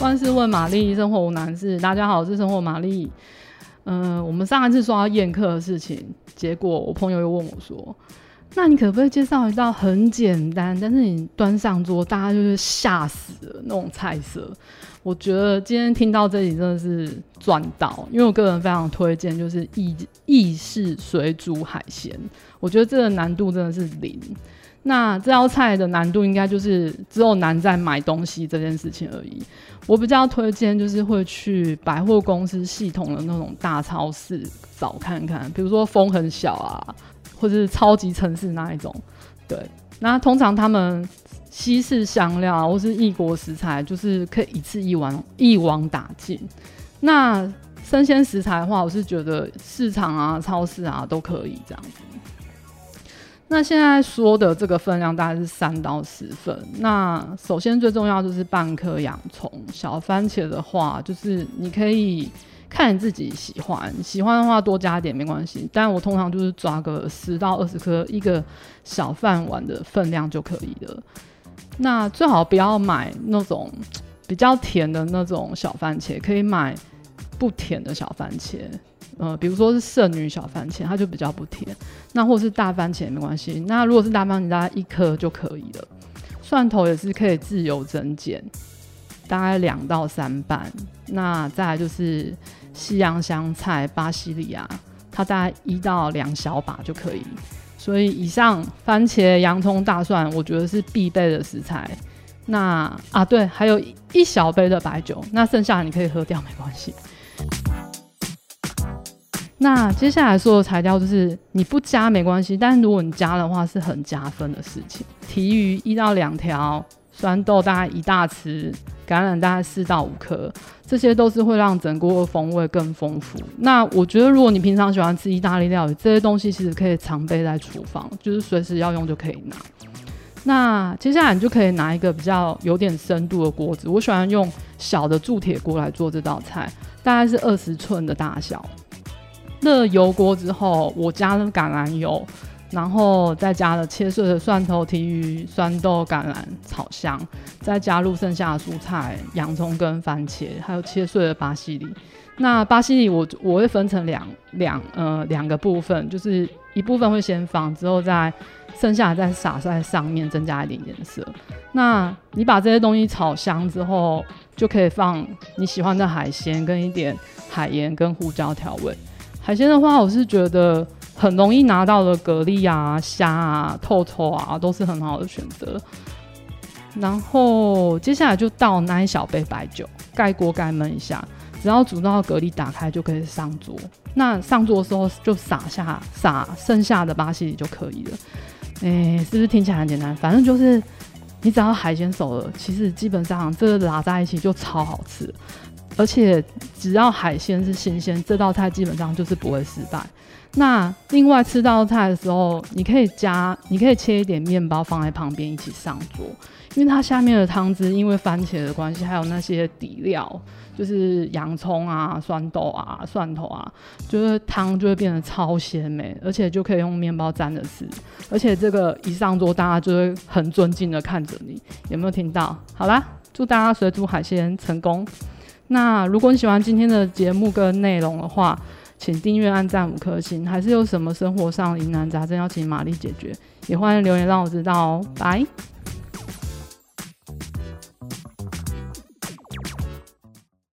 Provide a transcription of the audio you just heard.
万事问玛丽，生活无难事。大家好，我是生活玛丽。嗯、我们上一次说到宴客的事情，结果我朋友又问我说：“那你可不可以介绍一道很简单，但是你端上桌，大家就是吓死了那种菜色？”我觉得今天听到这里真的是赚到，因为我个人非常推荐，就是意意式水煮海鲜。我觉得这个难度真的是零。那这道菜的难度应该就是只有难在买东西这件事情而已。我比较推荐就是会去百货公司系统的那种大超市找看看，比如说风很小啊，或者是超级城市那一种。对，那通常他们西式香料或是异国食材，就是可以一次一网一网打尽。那生鲜食材的话，我是觉得市场啊、超市啊都可以这样子。那现在说的这个分量大概是三到四份。那首先最重要就是半颗洋葱，小番茄的话就是你可以看你自己喜欢，喜欢的话多加点没关系。但我通常就是抓个十到二十颗，一个小饭碗的分量就可以了。那最好不要买那种比较甜的那种小番茄，可以买不甜的小番茄。呃，比如说是圣女小番茄，它就比较不甜。那或是大番茄也没关系。那如果是大番茄，大概一颗就可以了。蒜头也是可以自由增减，大概两到三瓣。那再来就是西洋香菜、巴西里亚，它大概一到两小把就可以。所以以上番茄、洋葱、大蒜，我觉得是必备的食材。那啊，对，还有一小杯的白酒，那剩下你可以喝掉，没关系。那接下来说的材料就是你不加没关系，但是如果你加的话是很加分的事情。提鱼一到两条，酸豆大概一大匙，橄榄大概四到五颗，这些都是会让整锅的风味更丰富。那我觉得如果你平常喜欢吃意大利料理，这些东西其实可以常备在厨房，就是随时要用就可以拿。那接下来你就可以拿一个比较有点深度的锅子，我喜欢用小的铸铁锅来做这道菜，大概是二十寸的大小。热油锅之后，我加了橄榄油，然后再加了切碎的蒜头、提鱼、酸豆、橄榄炒香，再加入剩下的蔬菜、洋葱跟番茄，还有切碎的巴西里。那巴西里我我会分成两两呃两个部分，就是一部分会先放，之后再剩下再撒在上面，增加一点颜色。那你把这些东西炒香之后，就可以放你喜欢的海鲜跟一点海盐跟胡椒调味。海鲜的话，我是觉得很容易拿到的蛤蜊啊、虾啊、透抽啊，都是很好的选择。然后接下来就倒那一小杯白酒，盖锅盖焖一下，只要煮到蛤蜊打开就可以上桌。那上桌的时候就撒下撒剩下的巴西里就可以了。哎、是不是听起来很简单？反正就是你只要海鲜熟了，其实基本上这个拉在一起就超好吃。而且只要海鲜是新鲜，这道菜基本上就是不会失败。那另外吃这道菜的时候，你可以加，你可以切一点面包放在旁边一起上桌，因为它下面的汤汁因为番茄的关系，还有那些底料，就是洋葱啊、酸豆啊、蒜头啊，就是汤就会变得超鲜美，而且就可以用面包沾着吃。而且这个一上桌，大家就会很尊敬的看着你，有没有听到？好啦，祝大家水煮海鲜成功。那如果你喜欢今天的节目跟内容的话，请订阅、按赞五颗星。还是有什么生活上疑难杂症要请玛丽解决，也欢迎留言让我知道哦。拜。